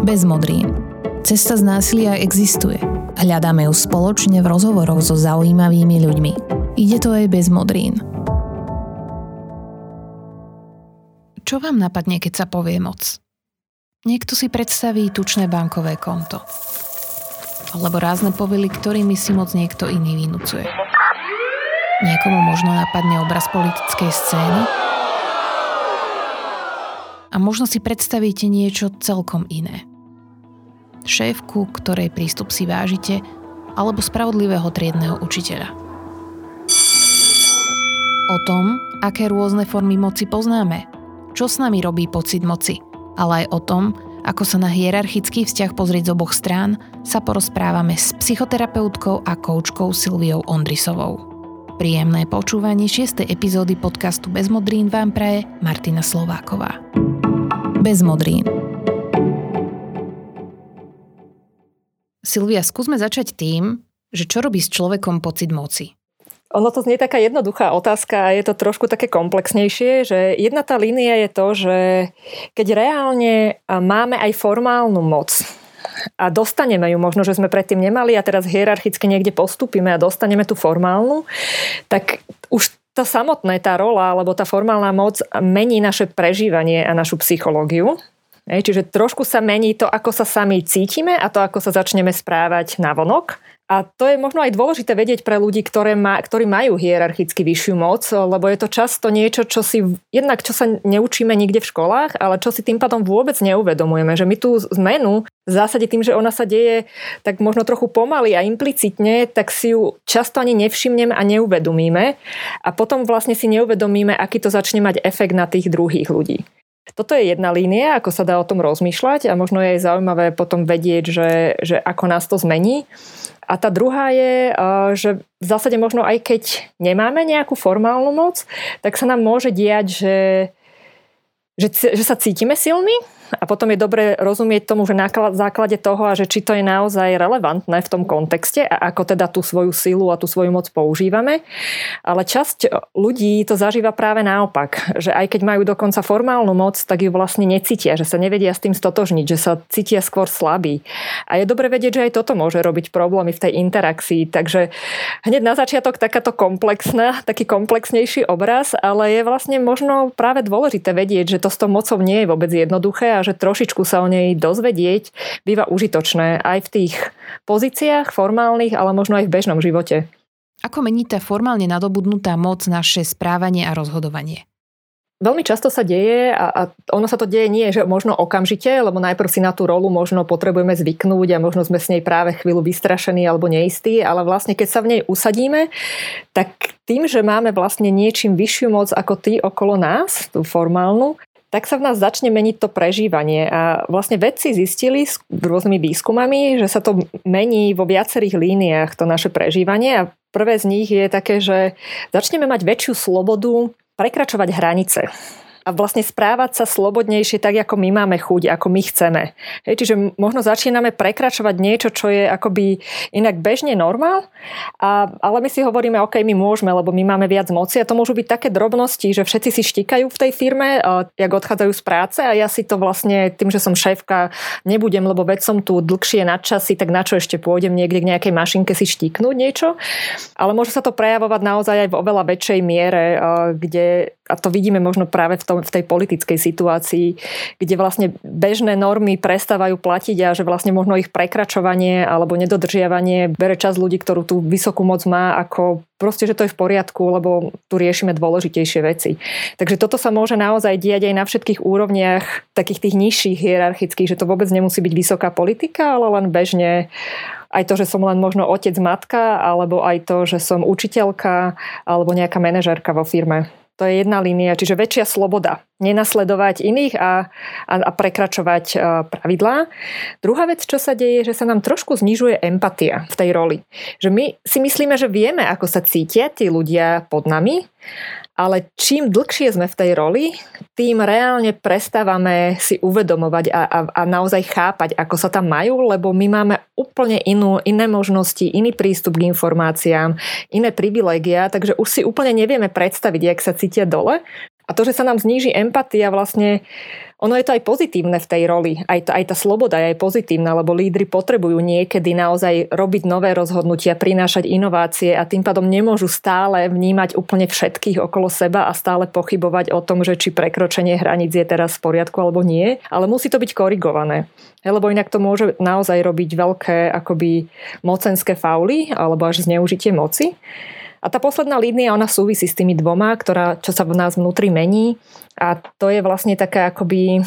Bez modrín. Cesta z násilia existuje. Hľadáme ju spoločne v rozhovoroch so zaujímavými ľuďmi. Ide to aj bez modrín. Čo vám napadne, keď sa povie moc? Niekto si predstaví tučné bankové konto. Alebo rázne povely, ktorými si moc niekto iný vynúcuje. Niekomu možno napadne obraz politickej scény, a možno si predstavíte niečo celkom iné. Šéfku, ktorej prístup si vážite, alebo spravodlivého triedného učiteľa. O tom, aké rôzne formy moci poznáme, čo s nami robí pocit moci, ale aj o tom, ako sa na hierarchický vzťah pozrieť z oboch strán, sa porozprávame s psychoterapeutkou a koučkou Silviou Ondrisovou. Príjemné počúvanie 6. epizódy podcastu Bez modrín vám praje Martina Slováková bez modrín. Silvia, skúsme začať tým, že čo robí s človekom pocit moci? Ono to znie taká jednoduchá otázka a je to trošku také komplexnejšie, že jedna tá línia je to, že keď reálne máme aj formálnu moc, a dostaneme ju, možno, že sme predtým nemali a teraz hierarchicky niekde postupíme a dostaneme tú formálnu, tak už to samotné, tá rola alebo tá formálna moc mení naše prežívanie a našu psychológiu. Čiže trošku sa mení to, ako sa sami cítime a to, ako sa začneme správať na vonok. A to je možno aj dôležité vedieť pre ľudí, ktoré má, ktorí majú hierarchicky vyššiu moc, lebo je to často niečo, čo si jednak čo sa neučíme nikde v školách, ale čo si tým pádom vôbec neuvedomujeme, že my tú zmenu v zásade tým, že ona sa deje tak možno trochu pomaly a implicitne, tak si ju často ani nevšimneme a neuvedomíme a potom vlastne si neuvedomíme, aký to začne mať efekt na tých druhých ľudí. Toto je jedna línia, ako sa dá o tom rozmýšľať a možno je aj zaujímavé potom vedieť, že, že ako nás to zmení. A tá druhá je, že v zásade možno aj keď nemáme nejakú formálnu moc, tak sa nám môže diať, že, že, že sa cítime silní, a potom je dobre rozumieť tomu, že na základe toho a že či to je naozaj relevantné v tom kontexte a ako teda tú svoju silu a tú svoju moc používame. Ale časť ľudí to zažíva práve naopak, že aj keď majú dokonca formálnu moc, tak ju vlastne necítia, že sa nevedia s tým stotožniť, že sa cítia skôr slabí. A je dobre vedieť, že aj toto môže robiť problémy v tej interakcii. Takže hneď na začiatok takáto komplexná, taký komplexnejší obraz, ale je vlastne možno práve dôležité vedieť, že to s tou mocou nie je vôbec jednoduché a že trošičku sa o nej dozvedieť býva užitočné aj v tých pozíciách formálnych, ale možno aj v bežnom živote. Ako mení tá formálne nadobudnutá moc naše správanie a rozhodovanie? Veľmi často sa deje a, a ono sa to deje nie, že možno okamžite, lebo najprv si na tú rolu možno potrebujeme zvyknúť a možno sme s nej práve chvíľu vystrašení alebo neistí, ale vlastne keď sa v nej usadíme, tak tým, že máme vlastne niečím vyššiu moc ako tí okolo nás, tú formálnu, tak sa v nás začne meniť to prežívanie. A vlastne vedci zistili s rôznymi výskumami, že sa to mení vo viacerých líniách, to naše prežívanie. A prvé z nich je také, že začneme mať väčšiu slobodu prekračovať hranice a vlastne správať sa slobodnejšie tak, ako my máme chuť, ako my chceme. Hej, čiže možno začíname prekračovať niečo, čo je akoby inak bežne normál, a, ale my si hovoríme, OK, my môžeme, lebo my máme viac moci a to môžu byť také drobnosti, že všetci si štíkajú v tej firme, jak odchádzajú z práce a ja si to vlastne tým, že som šéfka, nebudem, lebo veď som tu dlhšie nadčasy, tak na čo ešte pôjdem niekde k nejakej mašinke si štíknúť niečo. Ale môže sa to prejavovať naozaj aj v oveľa väčšej miere, kde a to vidíme možno práve v, tom, v tej politickej situácii, kde vlastne bežné normy prestávajú platiť a že vlastne možno ich prekračovanie alebo nedodržiavanie bere čas ľudí, ktorú tú vysokú moc má, ako proste, že to je v poriadku, lebo tu riešime dôležitejšie veci. Takže toto sa môže naozaj diať aj na všetkých úrovniach takých tých nižších hierarchických, že to vôbec nemusí byť vysoká politika, ale len bežne aj to, že som len možno otec, matka, alebo aj to, že som učiteľka alebo nejaká manažérka vo firme. To je jedna línia, čiže väčšia sloboda. Nenasledovať iných a, a, a prekračovať uh, pravidlá. Druhá vec, čo sa deje, že sa nám trošku znižuje empatia v tej roli. Že my si myslíme, že vieme, ako sa cítia tí ľudia pod nami ale čím dlhšie sme v tej roli, tým reálne prestávame si uvedomovať a, a, a naozaj chápať, ako sa tam majú, lebo my máme úplne inú, iné možnosti, iný prístup k informáciám, iné privilégia, takže už si úplne nevieme predstaviť, jak sa cítia dole. A to, že sa nám zníži empatia, vlastne ono je to aj pozitívne v tej roli. Aj, to, aj tá sloboda je aj pozitívna, lebo lídry potrebujú niekedy naozaj robiť nové rozhodnutia, prinášať inovácie a tým pádom nemôžu stále vnímať úplne všetkých okolo seba a stále pochybovať o tom, že či prekročenie hraníc je teraz v poriadku alebo nie. Ale musí to byť korigované. Lebo inak to môže naozaj robiť veľké akoby mocenské fauly alebo až zneužitie moci. A tá posledná línia, ona súvisí s tými dvoma, ktorá, čo sa v nás vnútri mení. A to je vlastne taká akoby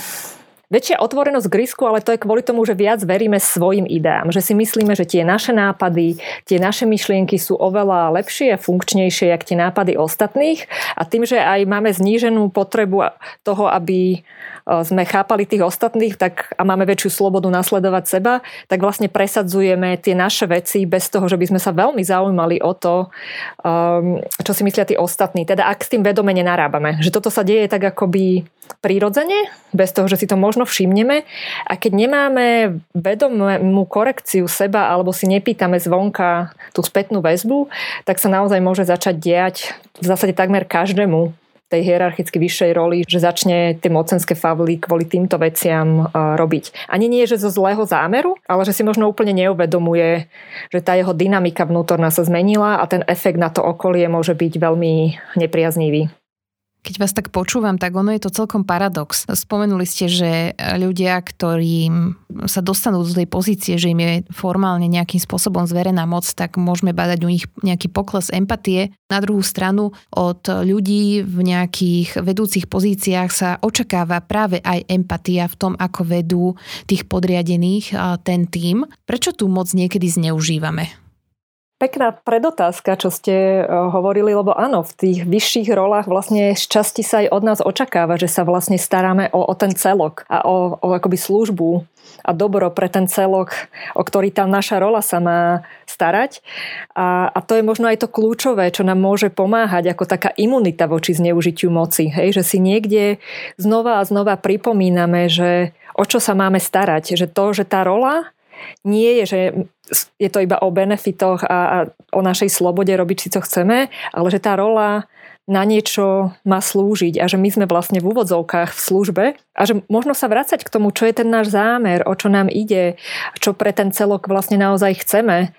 väčšia otvorenosť k risku, ale to je kvôli tomu, že viac veríme svojim ideám. Že si myslíme, že tie naše nápady, tie naše myšlienky sú oveľa lepšie a funkčnejšie, jak tie nápady ostatných. A tým, že aj máme zníženú potrebu toho, aby sme chápali tých ostatných tak, a máme väčšiu slobodu nasledovať seba, tak vlastne presadzujeme tie naše veci bez toho, že by sme sa veľmi zaujímali o to, um, čo si myslia tí ostatní. Teda ak s tým vedome nenarábame. Že toto sa deje tak akoby prirodzene, bez toho, že si to možno všimneme. A keď nemáme vedomú korekciu seba alebo si nepýtame zvonka tú spätnú väzbu, tak sa naozaj môže začať diať v zásade takmer každému tej hierarchicky vyššej roli, že začne tie mocenské favly kvôli týmto veciam robiť. Ani nie, že zo zlého zámeru, ale že si možno úplne neuvedomuje, že tá jeho dynamika vnútorná sa zmenila a ten efekt na to okolie môže byť veľmi nepriaznivý. Keď vás tak počúvam, tak ono je to celkom paradox. Spomenuli ste, že ľudia, ktorým sa dostanú do tej pozície, že im je formálne nejakým spôsobom zverená moc, tak môžeme badať u nich nejaký pokles empatie. Na druhú stranu od ľudí v nejakých vedúcich pozíciách sa očakáva práve aj empatia v tom, ako vedú tých podriadených ten tým. Prečo tú moc niekedy zneužívame? Pekná predotázka, čo ste e, hovorili, lebo áno, v tých vyšších rolách vlastne z časti sa aj od nás očakáva, že sa vlastne staráme o, o ten celok a o, o akoby službu a dobro pre ten celok, o ktorý tá naša rola sa má starať. A, a to je možno aj to kľúčové, čo nám môže pomáhať ako taká imunita voči zneužitiu moci. Hej? Že si niekde znova a znova pripomíname, že o čo sa máme starať. Že to, že tá rola nie je, že je to iba o benefitoch a, a o našej slobode robiť si, co chceme, ale že tá rola na niečo má slúžiť a že my sme vlastne v úvodzovkách v službe a že možno sa vrácať k tomu, čo je ten náš zámer, o čo nám ide, čo pre ten celok vlastne naozaj chceme.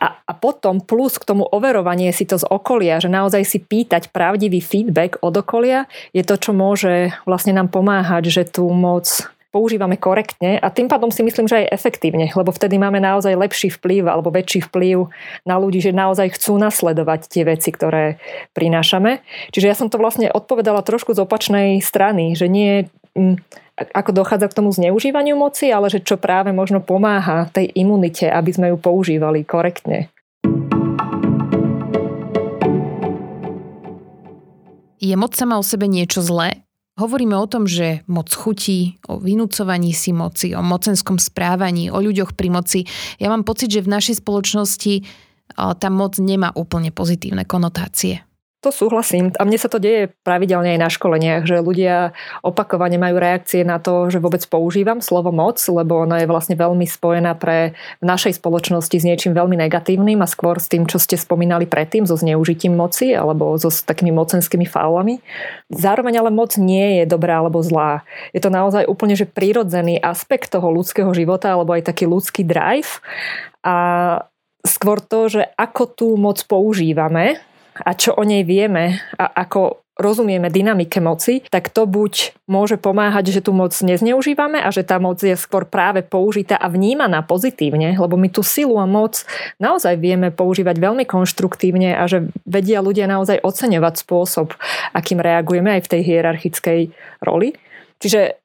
A, a potom plus k tomu overovanie si to z okolia, že naozaj si pýtať pravdivý feedback od okolia je to, čo môže vlastne nám pomáhať, že tú moc používame korektne a tým pádom si myslím, že aj efektívne, lebo vtedy máme naozaj lepší vplyv alebo väčší vplyv na ľudí, že naozaj chcú nasledovať tie veci, ktoré prinášame. Čiže ja som to vlastne odpovedala trošku z opačnej strany, že nie mm, ako dochádza k tomu zneužívaniu moci, ale že čo práve možno pomáha tej imunite, aby sme ju používali korektne. Je moc sama o sebe niečo zlé? Hovoríme o tom, že moc chutí, o vynúcovaní si moci, o mocenskom správaní, o ľuďoch pri moci. Ja mám pocit, že v našej spoločnosti tá moc nemá úplne pozitívne konotácie. To súhlasím. A mne sa to deje pravidelne aj na školeniach, že ľudia opakovane majú reakcie na to, že vôbec používam slovo moc, lebo ona je vlastne veľmi spojená pre v našej spoločnosti s niečím veľmi negatívnym a skôr s tým, čo ste spomínali predtým, so zneužitím moci alebo so takými mocenskými faulami. Zároveň ale moc nie je dobrá alebo zlá. Je to naozaj úplne že prírodzený aspekt toho ľudského života alebo aj taký ľudský drive. A skôr to, že ako tú moc používame, a čo o nej vieme a ako rozumieme dynamike moci, tak to buď môže pomáhať, že tú moc nezneužívame a že tá moc je skôr práve použitá a vnímaná pozitívne, lebo my tú silu a moc naozaj vieme používať veľmi konštruktívne a že vedia ľudia naozaj oceňovať spôsob, akým reagujeme aj v tej hierarchickej roli. Čiže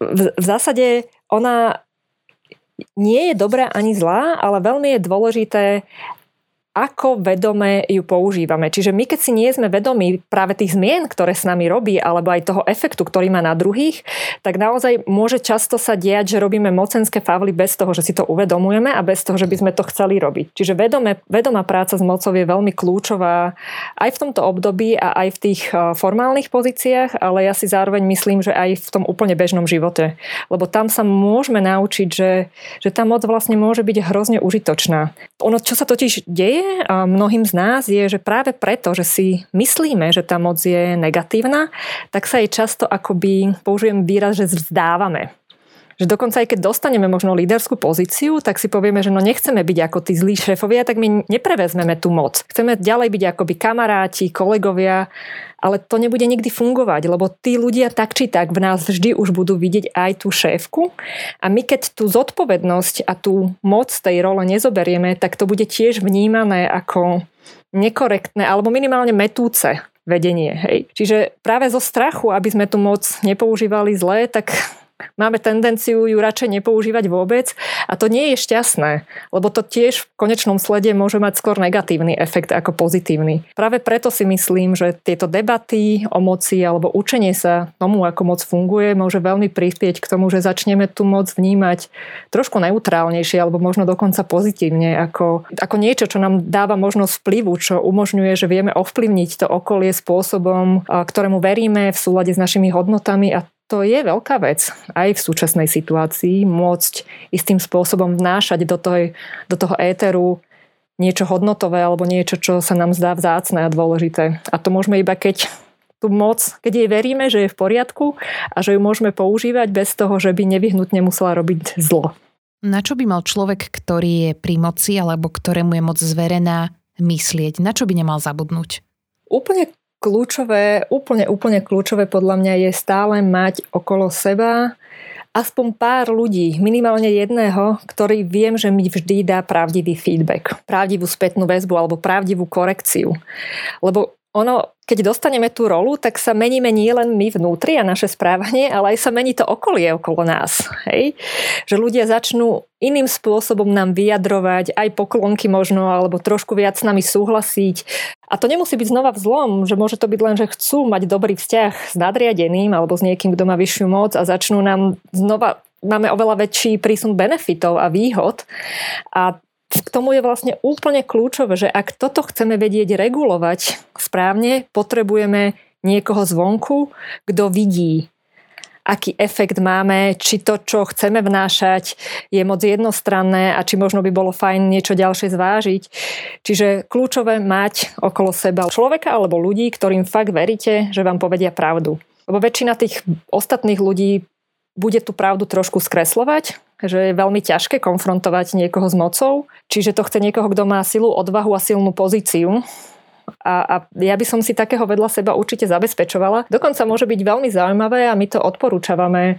v, v zásade ona nie je dobrá ani zlá, ale veľmi je dôležité, ako vedome ju používame. Čiže my, keď si nie sme vedomí práve tých zmien, ktoré s nami robí, alebo aj toho efektu, ktorý má na druhých, tak naozaj môže často sa diať, že robíme mocenské favly bez toho, že si to uvedomujeme a bez toho, že by sme to chceli robiť. Čiže vedome, vedomá práca s mocou je veľmi kľúčová aj v tomto období a aj v tých e, formálnych pozíciách, ale ja si zároveň myslím, že aj v tom úplne bežnom živote. Lebo tam sa môžeme naučiť, že, že tá moc vlastne môže byť hrozne užitočná. ono, čo sa totiž deje mnohým z nás je, že práve preto, že si myslíme, že tá moc je negatívna, tak sa jej často akoby, použijem výraz, že vzdávame. Že dokonca aj keď dostaneme možno líderskú pozíciu, tak si povieme, že no nechceme byť ako tí zlí šéfovia, tak my neprevezmeme tú moc. Chceme ďalej byť akoby kamaráti, kolegovia, ale to nebude nikdy fungovať, lebo tí ľudia tak či tak v nás vždy už budú vidieť aj tú šéfku a my keď tú zodpovednosť a tú moc tej role nezoberieme, tak to bude tiež vnímané ako nekorektné alebo minimálne metúce vedenie. Hej. Čiže práve zo strachu, aby sme tú moc nepoužívali zle, tak máme tendenciu ju radšej nepoužívať vôbec a to nie je šťastné, lebo to tiež v konečnom slede môže mať skôr negatívny efekt ako pozitívny. Práve preto si myslím, že tieto debaty o moci alebo učenie sa tomu, ako moc funguje, môže veľmi prispieť k tomu, že začneme tú moc vnímať trošku neutrálnejšie alebo možno dokonca pozitívne ako, ako niečo, čo nám dáva možnosť vplyvu, čo umožňuje, že vieme ovplyvniť to okolie spôsobom, ktorému veríme v súlade s našimi hodnotami a to je veľká vec aj v súčasnej situácii môcť istým spôsobom vnášať do, toho, do toho éteru niečo hodnotové alebo niečo, čo sa nám zdá vzácne a dôležité. A to môžeme iba keď tú moc, keď jej veríme, že je v poriadku a že ju môžeme používať bez toho, že by nevyhnutne musela robiť zlo. Na čo by mal človek, ktorý je pri moci alebo ktorému je moc zverená, myslieť? Na čo by nemal zabudnúť? Úplne kľúčové, úplne, úplne kľúčové podľa mňa je stále mať okolo seba aspoň pár ľudí, minimálne jedného, ktorý viem, že mi vždy dá pravdivý feedback, pravdivú spätnú väzbu alebo pravdivú korekciu. Lebo ono, keď dostaneme tú rolu, tak sa meníme nie len my vnútri a naše správanie, ale aj sa mení to okolie okolo nás. Hej? Že ľudia začnú iným spôsobom nám vyjadrovať, aj poklonky možno, alebo trošku viac s nami súhlasiť. A to nemusí byť znova vzlom, že môže to byť len, že chcú mať dobrý vzťah s nadriadeným alebo s niekým, kto má vyššiu moc a začnú nám znova máme oveľa väčší prísun benefitov a výhod. A k tomu je vlastne úplne kľúčové, že ak toto chceme vedieť regulovať správne, potrebujeme niekoho zvonku, kto vidí, aký efekt máme, či to, čo chceme vnášať, je moc jednostranné a či možno by bolo fajn niečo ďalšie zvážiť. Čiže kľúčové mať okolo seba človeka alebo ľudí, ktorým fakt veríte, že vám povedia pravdu. Lebo väčšina tých ostatných ľudí bude tú pravdu trošku skreslovať, že je veľmi ťažké konfrontovať niekoho s mocou, čiže to chce niekoho, kto má silu, odvahu a silnú pozíciu a, a ja by som si takého vedľa seba určite zabezpečovala. Dokonca môže byť veľmi zaujímavé a my to odporúčavame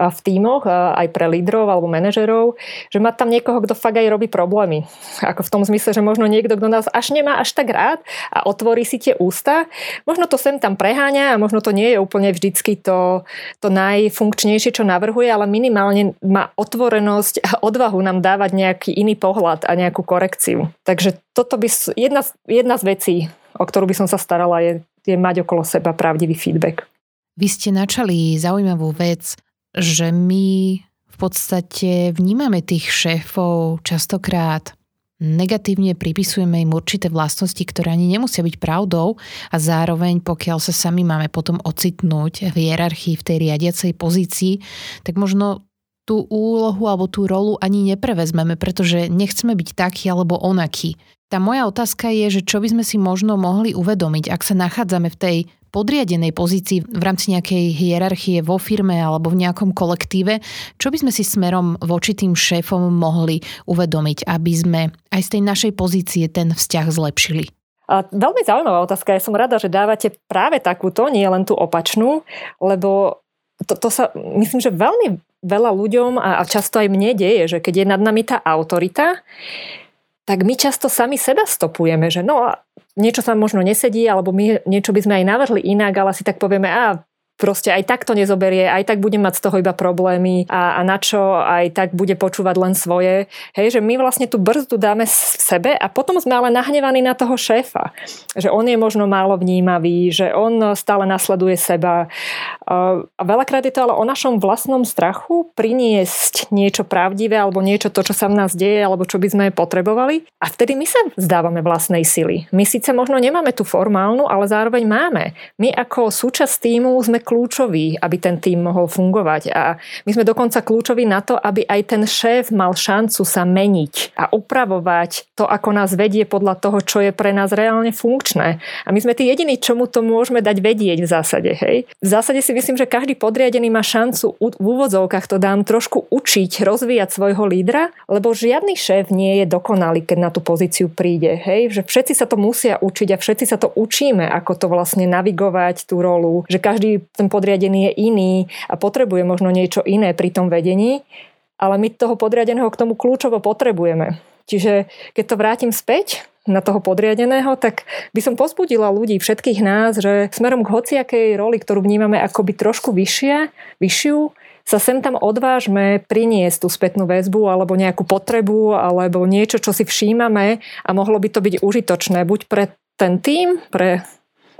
v tímoch, aj pre lídrov alebo manažerov, že mať tam niekoho, kto fakt aj robí problémy. Ako v tom zmysle, že možno niekto, kto nás až nemá až tak rád a otvorí si tie ústa, možno to sem tam preháňa a možno to nie je úplne vždycky to, to najfunkčnejšie, čo navrhuje, ale minimálne má otvorenosť a odvahu nám dávať nejaký iný pohľad a nejakú korekciu. Takže toto by jedna, jedna z vecí, o ktorú by som sa starala, je, je mať okolo seba pravdivý feedback. Vy ste načali zaujímavú vec, že my v podstate vnímame tých šéfov častokrát negatívne pripisujeme im určité vlastnosti, ktoré ani nemusia byť pravdou a zároveň pokiaľ sa sami máme potom ocitnúť v hierarchii, v tej riadiacej pozícii, tak možno tú úlohu alebo tú rolu ani neprevezmeme, pretože nechceme byť taký alebo onaký. Tá moja otázka je, že čo by sme si možno mohli uvedomiť, ak sa nachádzame v tej podriadenej pozícii v rámci nejakej hierarchie vo firme alebo v nejakom kolektíve, čo by sme si smerom voči tým šéfom mohli uvedomiť, aby sme aj z tej našej pozície ten vzťah zlepšili? A veľmi zaujímavá otázka. Ja som rada, že dávate práve takúto, nie len tú opačnú, lebo to, to sa, myslím, že veľmi veľa ľuďom a, a často aj mne deje, že keď je nad nami tá autorita, tak my často sami seba stopujeme, že no niečo sa možno nesedí, alebo my niečo by sme aj navrhli inak, ale si tak povieme, a proste aj tak to nezoberie, aj tak bude mať z toho iba problémy a, a na čo aj tak bude počúvať len svoje. Hej, že my vlastne tú brzdu dáme v sebe a potom sme ale nahnevaní na toho šéfa. Že on je možno málo vnímavý, že on stále nasleduje seba. A veľakrát je to ale o našom vlastnom strachu priniesť niečo pravdivé alebo niečo to, čo sa v nás deje alebo čo by sme potrebovali. A vtedy my sa vzdávame vlastnej sily. My síce možno nemáme tú formálnu, ale zároveň máme. My ako súčasť týmu sme kľúčoví, aby ten tým mohol fungovať. A my sme dokonca kľúčoví na to, aby aj ten šéf mal šancu sa meniť a upravovať to, ako nás vedie podľa toho, čo je pre nás reálne funkčné. A my sme tí jediní, čomu to môžeme dať vedieť v zásade. Hej? V zásade si myslím, že každý podriadený má šancu v úvodzovkách to dám trošku učiť, rozvíjať svojho lídra, lebo žiadny šéf nie je dokonalý, keď na tú pozíciu príde. Hej? Že všetci sa to musia učiť a všetci sa to učíme, ako to vlastne navigovať tú rolu, že každý ten podriadený je iný a potrebuje možno niečo iné pri tom vedení, ale my toho podriadeného k tomu kľúčovo potrebujeme. Čiže keď to vrátim späť na toho podriadeného, tak by som pozbudila ľudí, všetkých nás, že smerom k hociakej roli, ktorú vnímame akoby trošku vyššia, vyššiu, sa sem tam odvážme priniesť tú spätnú väzbu alebo nejakú potrebu alebo niečo, čo si všímame a mohlo by to byť užitočné buď pre ten tým, pre,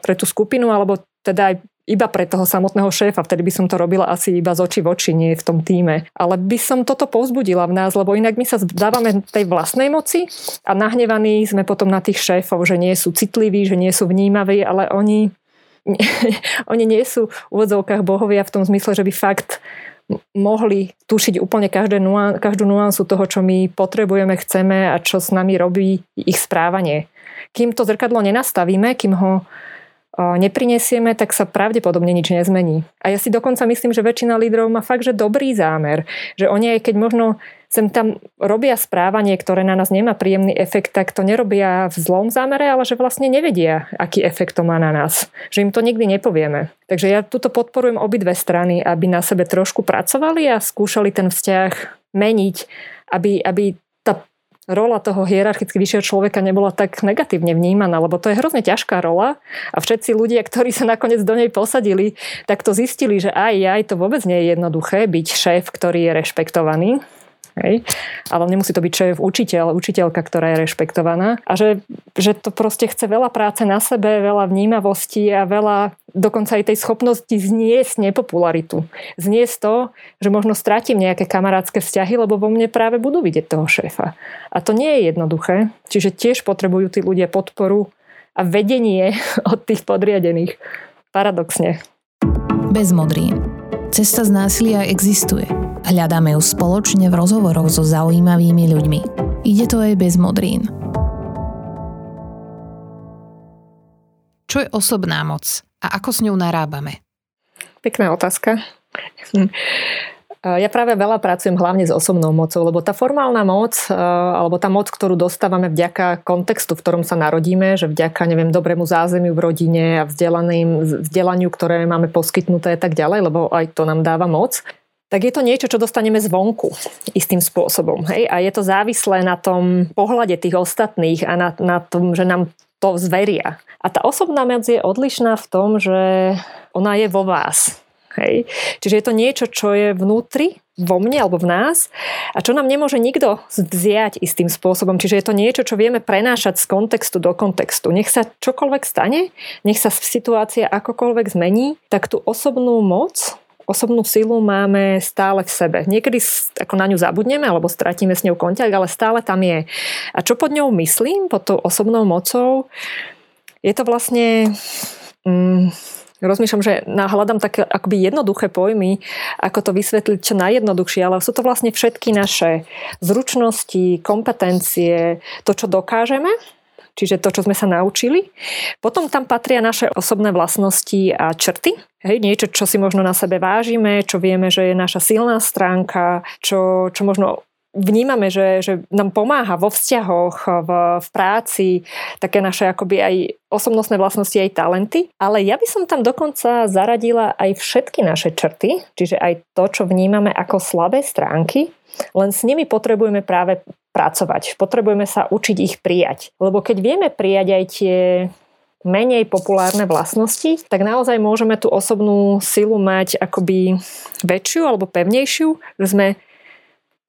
pre tú skupinu alebo teda aj iba pre toho samotného šéfa. Vtedy by som to robila asi iba z očí v oči, nie v tom týme. Ale by som toto povzbudila v nás, lebo inak my sa dávame tej vlastnej moci a nahnevaní sme potom na tých šéfov, že nie sú citliví, že nie sú vnímaví, ale oni, oni nie sú v úvodzovkách bohovia v tom zmysle, že by fakt mohli tušiť úplne každé nuan, každú nuansu toho, čo my potrebujeme, chceme a čo s nami robí ich správanie. Kým to zrkadlo nenastavíme, kým ho neprinesieme, tak sa pravdepodobne nič nezmení. A ja si dokonca myslím, že väčšina lídrov má fakt, že dobrý zámer. Že oni aj keď možno sem tam robia správanie, ktoré na nás nemá príjemný efekt, tak to nerobia v zlom zámere, ale že vlastne nevedia, aký efekt to má na nás. Že im to nikdy nepovieme. Takže ja tuto podporujem obidve strany, aby na sebe trošku pracovali a skúšali ten vzťah meniť, aby, aby rola toho hierarchicky vyššieho človeka nebola tak negatívne vnímaná, lebo to je hrozne ťažká rola a všetci ľudia, ktorí sa nakoniec do nej posadili, tak to zistili, že aj aj to vôbec nie je jednoduché byť šéf, ktorý je rešpektovaný Hej? Ale nemusí to byť šéf učiteľ, učiteľka, ktorá je rešpektovaná. A že, že to proste chce veľa práce na sebe, veľa vnímavosti a veľa dokonca aj tej schopnosti zniesť nepopularitu. Zniesť to, že možno stratím nejaké kamarátske vzťahy, lebo vo mne práve budú vidieť toho šéfa. A to nie je jednoduché. Čiže tiež potrebujú tí ľudia podporu a vedenie od tých podriadených. Paradoxne. Bez modrín. Cesta z násilia existuje Hľadáme ju spoločne v rozhovoroch so zaujímavými ľuďmi. Ide to aj bez modrín. Čo je osobná moc a ako s ňou narábame? Pekná otázka. Ja práve veľa pracujem hlavne s osobnou mocou, lebo tá formálna moc, e, alebo tá moc, ktorú dostávame vďaka kontextu, v ktorom sa narodíme, že vďaka, neviem, dobrému zázemiu v rodine a vzdelaniu, ktoré máme poskytnuté a tak ďalej, lebo aj to nám dáva moc, tak je to niečo, čo dostaneme zvonku istým spôsobom. Hej? A je to závislé na tom pohľade tých ostatných a na, na tom, že nám to zveria. A tá osobná moc je odlišná v tom, že ona je vo vás. Hej? Čiže je to niečo, čo je vnútri, vo mne alebo v nás a čo nám nemôže nikto vziať istým spôsobom. Čiže je to niečo, čo vieme prenášať z kontextu do kontextu. Nech sa čokoľvek stane, nech sa situácia akokoľvek zmení, tak tú osobnú moc osobnú silu máme stále v sebe. Niekedy ako na ňu zabudneme alebo stratíme s ňou kontakt, ale stále tam je. A čo pod ňou myslím, pod tou osobnou mocou, je to vlastne... Mm, rozmýšľam, že hľadám také akoby jednoduché pojmy, ako to vysvetliť čo najjednoduchšie, ale sú to vlastne všetky naše zručnosti, kompetencie, to, čo dokážeme, čiže to, čo sme sa naučili. Potom tam patria naše osobné vlastnosti a črty, Hej, niečo, čo si možno na sebe vážime, čo vieme, že je naša silná stránka, čo, čo možno vnímame, že, že nám pomáha vo vzťahoch, v, v práci, také naše akoby aj osobnostné vlastnosti, aj talenty. Ale ja by som tam dokonca zaradila aj všetky naše črty, čiže aj to, čo vnímame ako slabé stránky, len s nimi potrebujeme práve pracovať. Potrebujeme sa učiť ich prijať. Lebo keď vieme prijať aj tie menej populárne vlastnosti, tak naozaj môžeme tú osobnú silu mať akoby väčšiu alebo pevnejšiu, že sme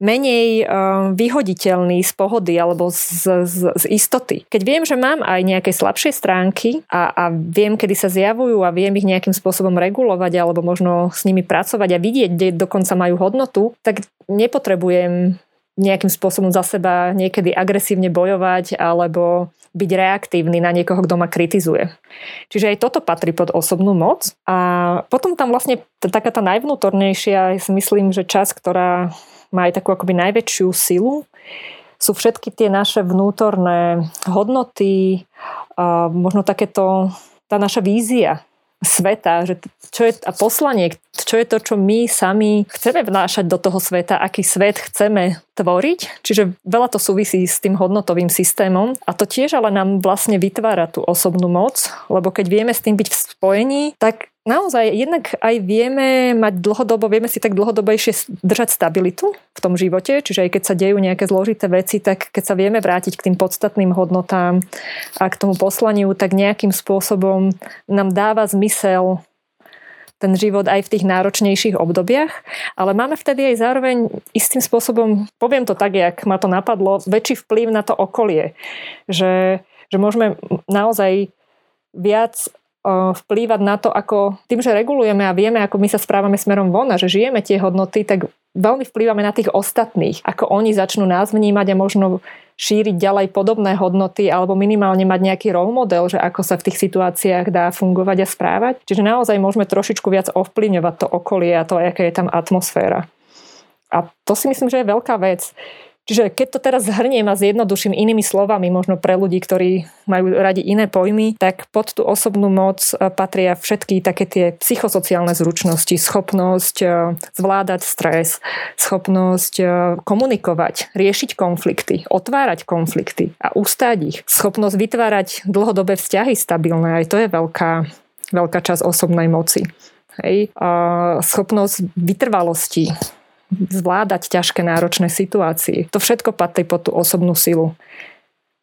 menej uh, vyhoditeľný z pohody alebo z, z, z istoty. Keď viem, že mám aj nejaké slabšie stránky a, a viem, kedy sa zjavujú a viem ich nejakým spôsobom regulovať alebo možno s nimi pracovať a vidieť, kde dokonca majú hodnotu, tak nepotrebujem nejakým spôsobom za seba niekedy agresívne bojovať alebo byť reaktívny na niekoho, kto ma kritizuje. Čiže aj toto patrí pod osobnú moc. A potom tam vlastne taká tá najvnútornejšia, ja si myslím, že čas, ktorá má aj takú akoby najväčšiu silu, sú všetky tie naše vnútorné hodnoty, možno takéto, tá naša vízia sveta, že čo je a poslanie, čo je to, čo my sami chceme vnášať do toho sveta, aký svet chceme tvoriť. Čiže veľa to súvisí s tým hodnotovým systémom a to tiež ale nám vlastne vytvára tú osobnú moc, lebo keď vieme s tým byť v spojení, tak naozaj jednak aj vieme mať dlhodobo, vieme si tak dlhodobejšie držať stabilitu v tom živote, čiže aj keď sa dejú nejaké zložité veci, tak keď sa vieme vrátiť k tým podstatným hodnotám a k tomu poslaniu, tak nejakým spôsobom nám dáva zmysel ten život aj v tých náročnejších obdobiach, ale máme vtedy aj zároveň istým spôsobom, poviem to tak, jak ma to napadlo, väčší vplyv na to okolie. Že, že môžeme naozaj viac vplývať na to, ako tým, že regulujeme a vieme, ako my sa správame smerom von a že žijeme tie hodnoty, tak veľmi vplývame na tých ostatných, ako oni začnú nás vnímať a možno šíriť ďalej podobné hodnoty alebo minimálne mať nejaký role model, že ako sa v tých situáciách dá fungovať a správať. Čiže naozaj môžeme trošičku viac ovplyvňovať to okolie a to, aká je tam atmosféra. A to si myslím, že je veľká vec. Čiže keď to teraz zhrniem a zjednoduším inými slovami, možno pre ľudí, ktorí majú radi iné pojmy, tak pod tú osobnú moc e, patria všetky také tie psychosociálne zručnosti, schopnosť e, zvládať stres, schopnosť e, komunikovať, riešiť konflikty, otvárať konflikty a ustáť ich, schopnosť vytvárať dlhodobé vzťahy stabilné, aj to je veľká, veľká časť osobnej moci. Hej. A schopnosť vytrvalosti, zvládať ťažké náročné situácie. To všetko patrí pod tú osobnú silu.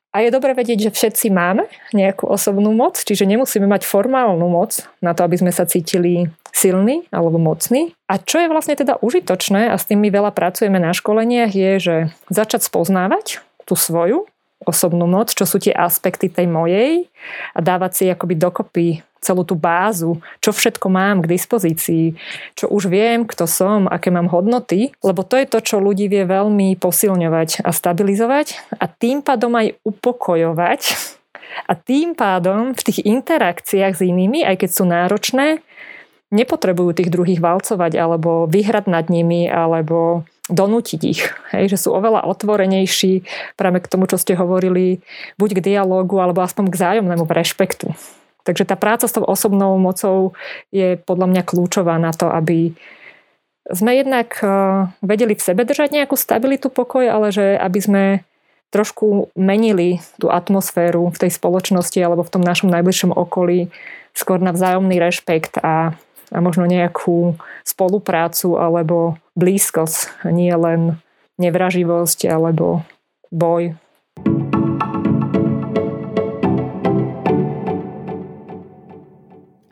A je dobre vedieť, že všetci máme nejakú osobnú moc, čiže nemusíme mať formálnu moc na to, aby sme sa cítili silní alebo mocní. A čo je vlastne teda užitočné, a s tým my veľa pracujeme na školeniach, je, že začať spoznávať tú svoju osobnú moc, čo sú tie aspekty tej mojej a dávať si akoby dokopy celú tú bázu, čo všetko mám k dispozícii, čo už viem, kto som, aké mám hodnoty, lebo to je to, čo ľudí vie veľmi posilňovať a stabilizovať a tým pádom aj upokojovať a tým pádom v tých interakciách s inými, aj keď sú náročné, nepotrebujú tých druhých valcovať alebo vyhrať nad nimi alebo donútiť ich. Hej, že sú oveľa otvorenejší práve k tomu, čo ste hovorili, buď k dialógu alebo aspoň k zájomnému rešpektu. Takže tá práca s tou osobnou mocou je podľa mňa kľúčová na to, aby sme jednak eh, vedeli v sebe držať nejakú stabilitu, pokoj, ale že aby sme trošku menili tú atmosféru v tej spoločnosti alebo v tom našom najbližšom okolí skôr na vzájomný rešpekt a, a možno nejakú spoluprácu alebo blízkosť, nie len nevraživosť alebo boj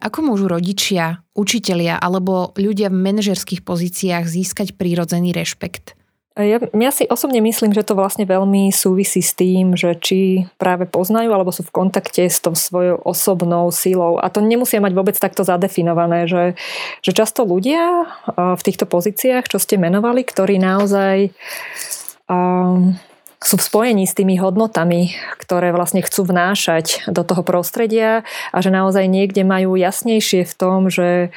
Ako môžu rodičia, učitelia alebo ľudia v manažerských pozíciách získať prírodzený rešpekt? Ja, ja si osobne myslím, že to vlastne veľmi súvisí s tým, že či práve poznajú alebo sú v kontakte s tou svojou osobnou silou. A to nemusia mať vôbec takto zadefinované, že, že často ľudia v týchto pozíciách, čo ste menovali, ktorí naozaj um, sú v spojení s tými hodnotami, ktoré vlastne chcú vnášať do toho prostredia a že naozaj niekde majú jasnejšie v tom, že,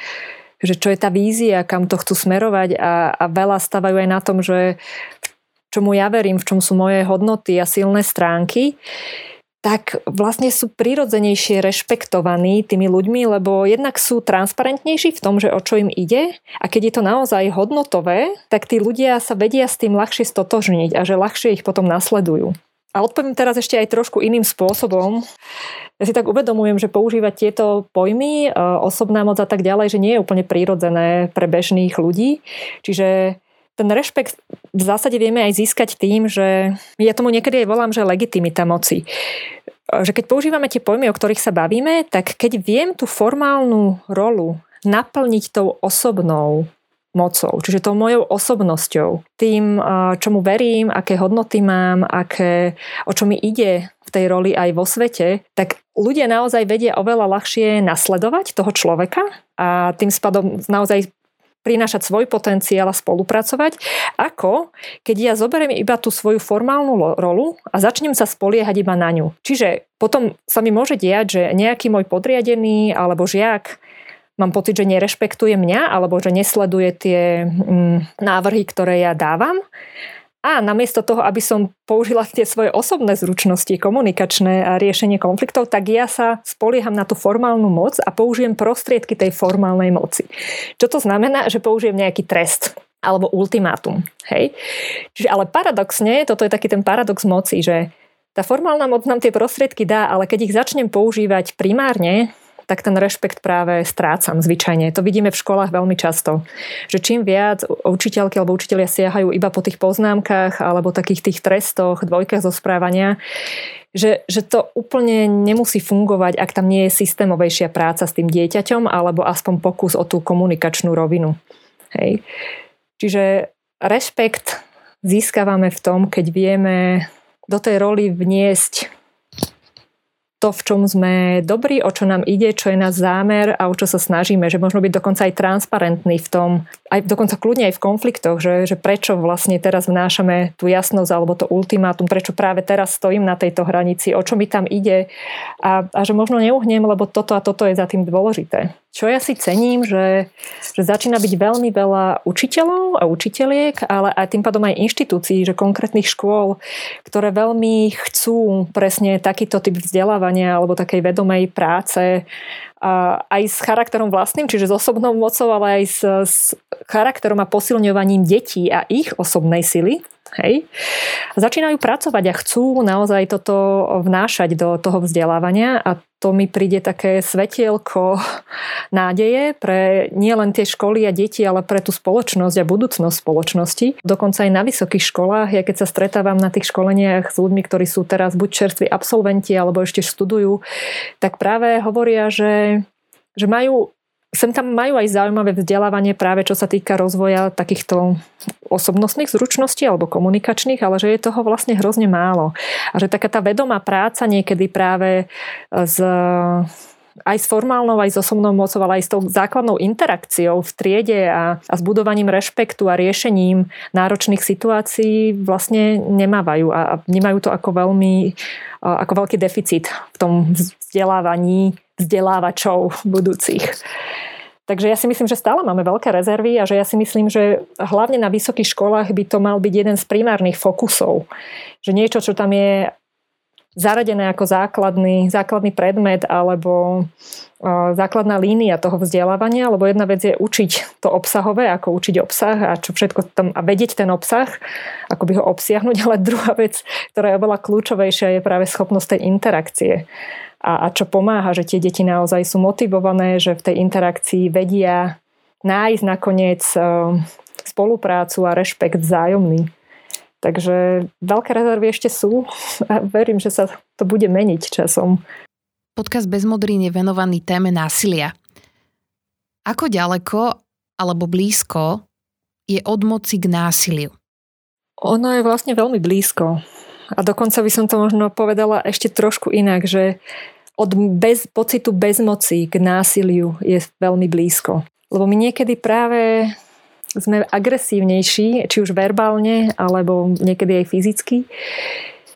že čo je tá vízia, kam to chcú smerovať a, a veľa stavajú aj na tom, že čomu ja verím, v čom sú moje hodnoty a silné stránky tak vlastne sú prirodzenejšie rešpektovaní tými ľuďmi, lebo jednak sú transparentnejší v tom, že o čo im ide a keď je to naozaj hodnotové, tak tí ľudia sa vedia s tým ľahšie stotožniť a že ľahšie ich potom nasledujú. A odpoviem teraz ešte aj trošku iným spôsobom. Ja si tak uvedomujem, že používať tieto pojmy, e, osobná moc a tak ďalej, že nie je úplne prírodzené pre bežných ľudí. Čiže ten rešpekt v zásade vieme aj získať tým, že ja tomu niekedy aj volám, že legitimita moci. Že keď používame tie pojmy, o ktorých sa bavíme, tak keď viem tú formálnu rolu naplniť tou osobnou mocou, čiže tou mojou osobnosťou, tým, čomu verím, aké hodnoty mám, aké, o čo mi ide v tej roli aj vo svete, tak ľudia naozaj vedia oveľa ľahšie nasledovať toho človeka a tým spadom naozaj prinášať svoj potenciál a spolupracovať, ako keď ja zoberiem iba tú svoju formálnu rolu a začnem sa spoliehať iba na ňu. Čiže potom sa mi môže diať, že nejaký môj podriadený alebo žiak mám pocit, že nerešpektuje mňa alebo že nesleduje tie mm, návrhy, ktoré ja dávam a namiesto toho, aby som použila tie svoje osobné zručnosti, komunikačné a riešenie konfliktov, tak ja sa spolieham na tú formálnu moc a použijem prostriedky tej formálnej moci. Čo to znamená? Že použijem nejaký trest alebo ultimátum. Hej? Čiže, ale paradoxne, toto je taký ten paradox moci, že tá formálna moc nám tie prostriedky dá, ale keď ich začnem používať primárne tak ten rešpekt práve strácam zvyčajne. To vidíme v školách veľmi často. Že čím viac učiteľky alebo učiteľia siahajú iba po tých poznámkach alebo takých tých trestoch, dvojkách zo správania, že, že to úplne nemusí fungovať, ak tam nie je systémovejšia práca s tým dieťaťom alebo aspoň pokus o tú komunikačnú rovinu. Hej. Čiže rešpekt získavame v tom, keď vieme do tej roli vniesť to, v čom sme dobrí, o čo nám ide, čo je náš zámer a o čo sa snažíme. Že možno byť dokonca aj transparentný v tom, aj dokonca kľudne aj v konfliktoch, že, že prečo vlastne teraz vnášame tú jasnosť alebo to ultimátum, prečo práve teraz stojím na tejto hranici, o čo mi tam ide a, a že možno neuhnem, lebo toto a toto je za tým dôležité. Čo ja si cením, že, že začína byť veľmi veľa učiteľov a učiteľiek, ale aj tým pádom aj inštitúcií, že konkrétnych škôl, ktoré veľmi chcú presne takýto typ vzdelávania alebo takej vedomej práce aj s charakterom vlastným, čiže s osobnou mocou, ale aj s, s charakterom a posilňovaním detí a ich osobnej sily. Hej. Začínajú pracovať a chcú naozaj toto vnášať do toho vzdelávania a to mi príde také svetielko nádeje pre nielen tie školy a deti, ale pre tú spoločnosť a budúcnosť spoločnosti. Dokonca aj na vysokých školách, ja keď sa stretávam na tých školeniach s ľuďmi, ktorí sú teraz buď čerství absolventi alebo ešte študujú, tak práve hovoria, že že majú Sem tam majú aj zaujímavé vzdelávanie práve čo sa týka rozvoja takýchto osobnostných zručností alebo komunikačných, ale že je toho vlastne hrozne málo. A že taká tá vedomá práca niekedy práve s aj s formálnou, aj s osobnou mocou, ale aj s tou základnou interakciou v triede a, a s budovaním rešpektu a riešením náročných situácií vlastne nemávajú a, a vnímajú to ako veľmi ako veľký deficit v tom vzdelávaní vzdelávačov budúcich. Takže ja si myslím, že stále máme veľké rezervy a že ja si myslím, že hlavne na vysokých školách by to mal byť jeden z primárnych fokusov. Že niečo, čo tam je zaradené ako základný, základný predmet alebo základná línia toho vzdelávania, lebo jedna vec je učiť to obsahové, ako učiť obsah a čo všetko tam a vedieť ten obsah, ako by ho obsiahnuť, ale druhá vec, ktorá je oveľa kľúčovejšia, je práve schopnosť tej interakcie a, a čo pomáha, že tie deti naozaj sú motivované, že v tej interakcii vedia nájsť nakoniec e, spoluprácu a rešpekt vzájomný. Takže veľké rezervy ešte sú a verím, že sa to bude meniť časom. Podcast Bez modrín je venovaný téme násilia. Ako ďaleko alebo blízko je od moci k násiliu? Ono je vlastne veľmi blízko. A dokonca by som to možno povedala ešte trošku inak, že od bez, pocitu bezmoci k násiliu je veľmi blízko. Lebo my niekedy práve sme agresívnejší, či už verbálne, alebo niekedy aj fyzicky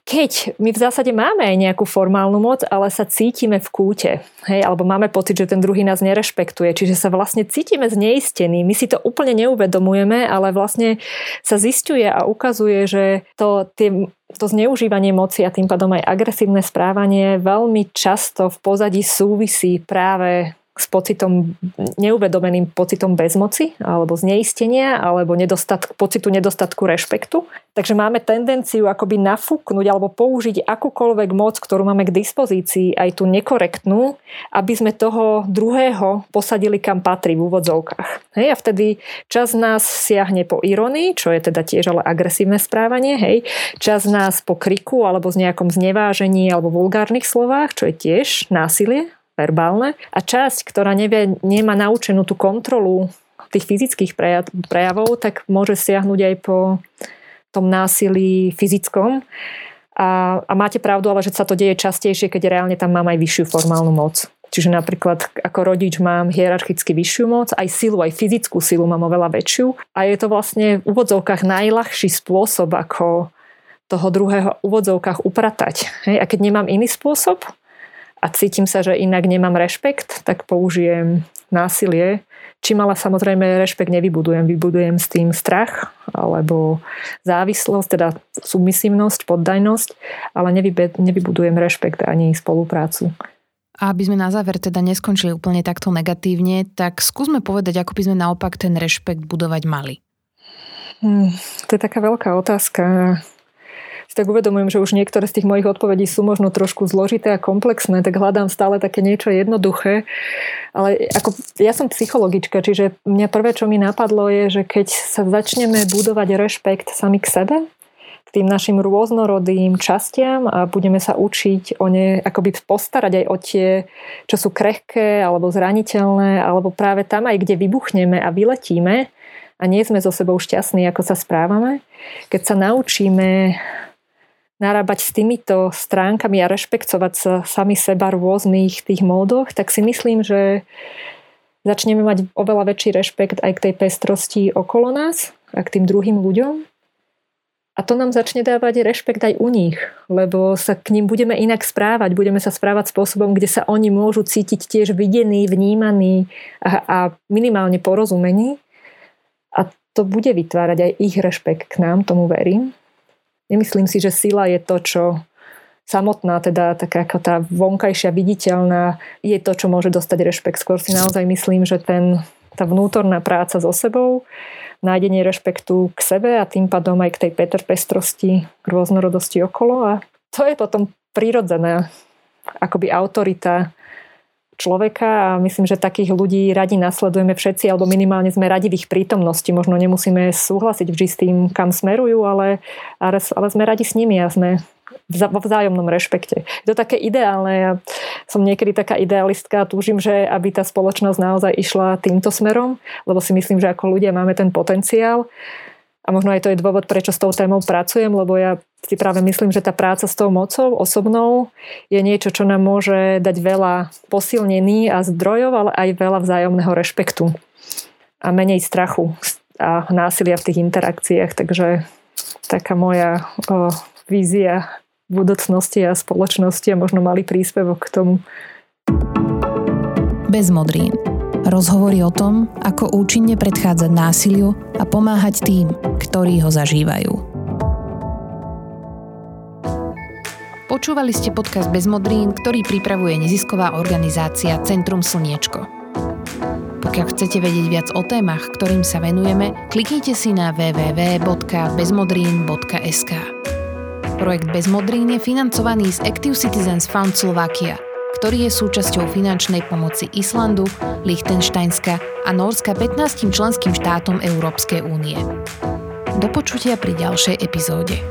keď my v zásade máme aj nejakú formálnu moc, ale sa cítime v kúte, hej, alebo máme pocit, že ten druhý nás nerešpektuje, čiže sa vlastne cítime zneistení. My si to úplne neuvedomujeme, ale vlastne sa zistuje a ukazuje, že to, tie, to zneužívanie moci a tým pádom aj agresívne správanie veľmi často v pozadí súvisí práve s pocitom, neuvedomeným pocitom bezmoci alebo zneistenia alebo nedostatku, pocitu nedostatku rešpektu. Takže máme tendenciu akoby nafúknuť alebo použiť akúkoľvek moc, ktorú máme k dispozícii, aj tú nekorektnú, aby sme toho druhého posadili kam patrí v úvodzovkách. Hej, a vtedy čas nás siahne po ironii, čo je teda tiež ale agresívne správanie, hej, čas nás po kriku alebo z nejakom znevážení alebo vulgárnych slovách, čo je tiež násilie verbálne. A časť, ktorá nevie, nemá naučenú tú kontrolu tých fyzických prejavov, tak môže siahnuť aj po tom násilí fyzickom. A, a máte pravdu, ale že sa to deje častejšie, keď reálne tam mám aj vyššiu formálnu moc. Čiže napríklad ako rodič mám hierarchicky vyššiu moc, aj silu, aj fyzickú silu mám oveľa väčšiu. A je to vlastne v úvodzovkách najľahší spôsob, ako toho druhého v úvodzovkách upratať. Hej? A keď nemám iný spôsob a cítim sa, že inak nemám rešpekt, tak použijem násilie. Čím ale samozrejme rešpekt nevybudujem. Vybudujem s tým strach alebo závislosť, teda submisívnosť, poddajnosť, ale nevybudujem rešpekt ani spoluprácu. A aby sme na záver teda neskončili úplne takto negatívne, tak skúsme povedať, ako by sme naopak ten rešpekt budovať mali. Hmm, to je taká veľká otázka. Tak uvedomujem, že už niektoré z tých mojich odpovedí sú možno trošku zložité a komplexné, tak hľadám stále také niečo jednoduché. Ale ako, ja som psychologička, čiže mňa prvé, čo mi napadlo je, že keď sa začneme budovať rešpekt sami k sebe, tým našim rôznorodým častiam a budeme sa učiť o ne, akoby postarať aj o tie, čo sú krehké alebo zraniteľné, alebo práve tam aj, kde vybuchneme a vyletíme a nie sme so sebou šťastní, ako sa správame. Keď sa naučíme narábať s týmito stránkami a rešpektovať sa sami seba v rôznych tých módoch, tak si myslím, že začneme mať oveľa väčší rešpekt aj k tej pestrosti okolo nás a k tým druhým ľuďom a to nám začne dávať rešpekt aj u nich, lebo sa k ním budeme inak správať. Budeme sa správať spôsobom, kde sa oni môžu cítiť tiež videní, vnímaní a, a minimálne porozumení. A to bude vytvárať aj ich rešpekt k nám, tomu verím. Nemyslím si, že sila je to, čo samotná, teda taká ako tá vonkajšia viditeľná, je to, čo môže dostať rešpekt. Skôr si naozaj myslím, že ten, tá vnútorná práca so sebou nájdenie rešpektu k sebe a tým pádom aj k tej Peter pestrosti, k rôznorodosti okolo a to je potom prirodzená akoby autorita človeka a myslím, že takých ľudí radi nasledujeme všetci, alebo minimálne sme radi v ich prítomnosti. Možno nemusíme súhlasiť vždy s tým, kam smerujú, ale, ale, sme radi s nimi a sme vo vzájomnom rešpekte. Je to také ideálne. Ja som niekedy taká idealistka a túžim, že aby tá spoločnosť naozaj išla týmto smerom, lebo si myslím, že ako ľudia máme ten potenciál a možno aj to je dôvod, prečo s tou témou pracujem, lebo ja si práve myslím, že tá práca s tou mocou osobnou je niečo, čo nám môže dať veľa posilnení a zdrojov, ale aj veľa vzájomného rešpektu a menej strachu a násilia v tých interakciách. Takže taká moja o, vízia budúcnosti a spoločnosti a možno malý príspevok k tomu. Bez modrín. Rozhovory o tom, ako účinne predchádzať násiliu a pomáhať tým, ktorí ho zažívajú. Počúvali ste podcast Bez modrín, ktorý pripravuje nezisková organizácia Centrum Slniečko. Pokiaľ chcete vedieť viac o témach, ktorým sa venujeme, kliknite si na www.bezmodrín.sk. Projekt Bez modrín je financovaný z Active Citizens Fund Slovakia, ktorý je súčasťou finančnej pomoci Islandu, Liechtensteinska a Norska 15 členským štátom Európskej únie. Do počutia pri ďalšej epizóde.